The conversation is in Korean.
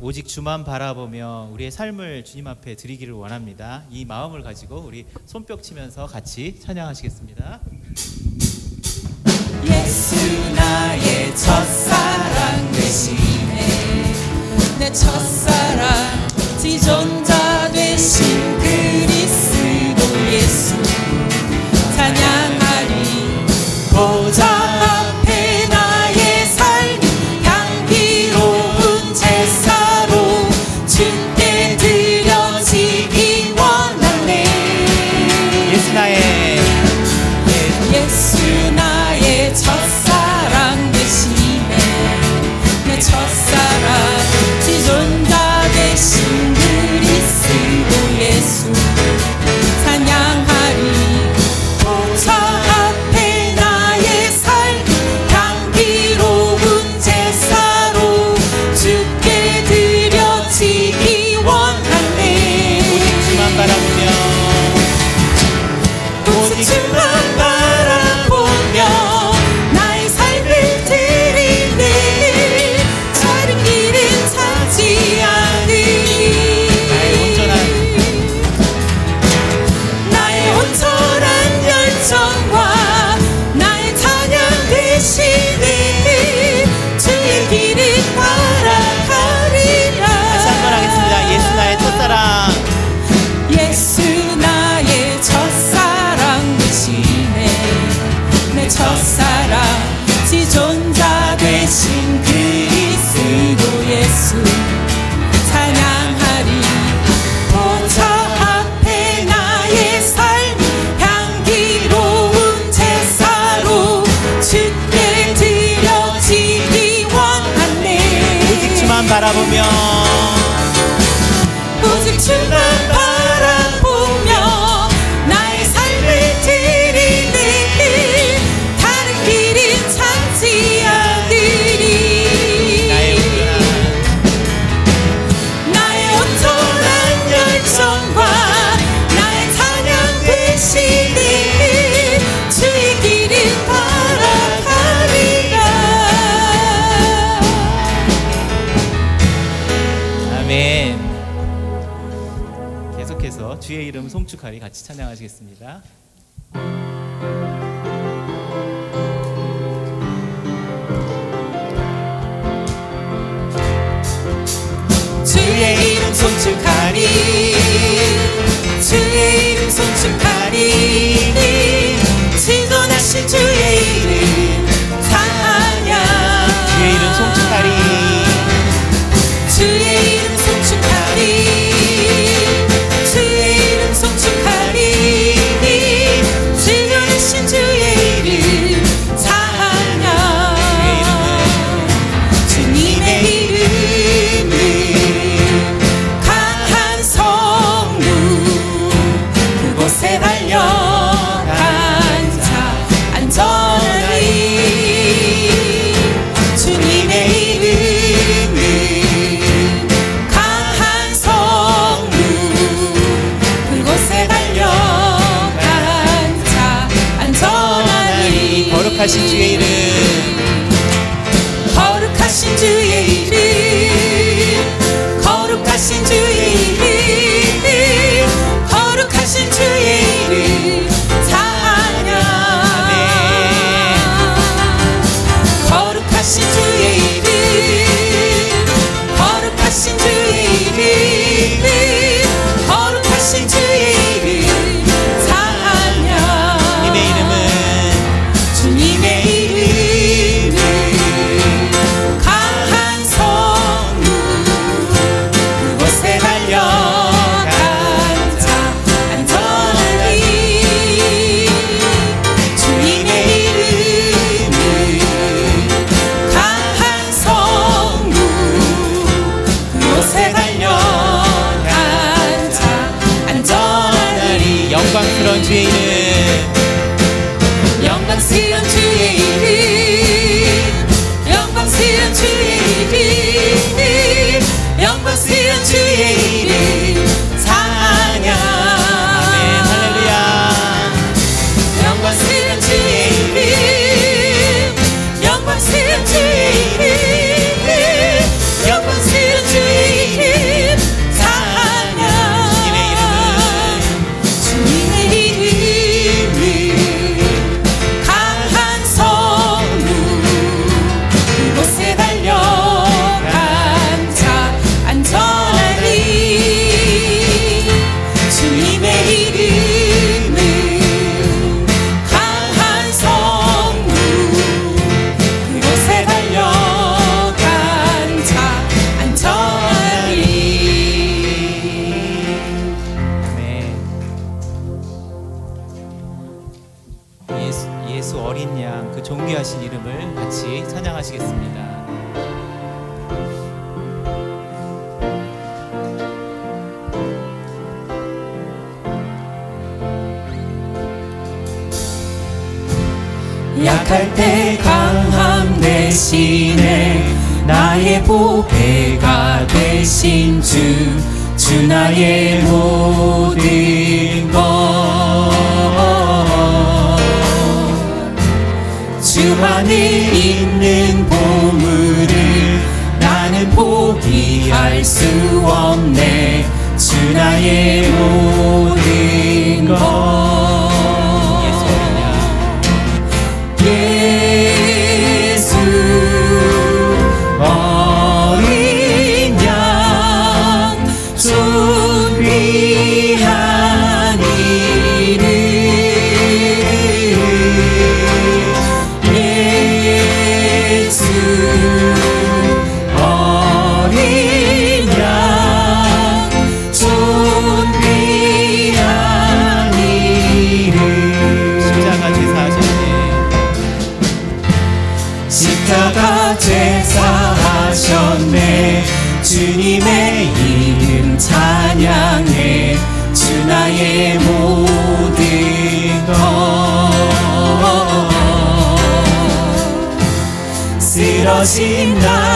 오직 주만 바라보며 우리의 삶을 주님 앞에 드리기를 원합니다. 이 마음을 가지고 우리 손뼉 치면서 같이 찬양하시겠습니다. 예수 나의 첫사랑 되시네 내 첫사랑 지존자 첫사랑 지존자 되신 그리스도 예수. 찬양하리. 보좌 앞에 나의 삶 향기로운 제사로 주께 드려지기 원하네. 오직 주만 바라보면 주의 이름 송축하리 같이 찬양하시겠습니다. 주의 이름 송축하리 need. 존귀하신 이름을 같이 찬양하시겠습니다. 약할 때 강함 대신에 나의 보배가 되신 주, 주 나의 모든 것. 주 안에 있는 보물을 나는 포기할 수 없네. 주 나의 모든 것. 주님의 이름 찬양해. 주 나의 모든 것 쓰러진 나를 세우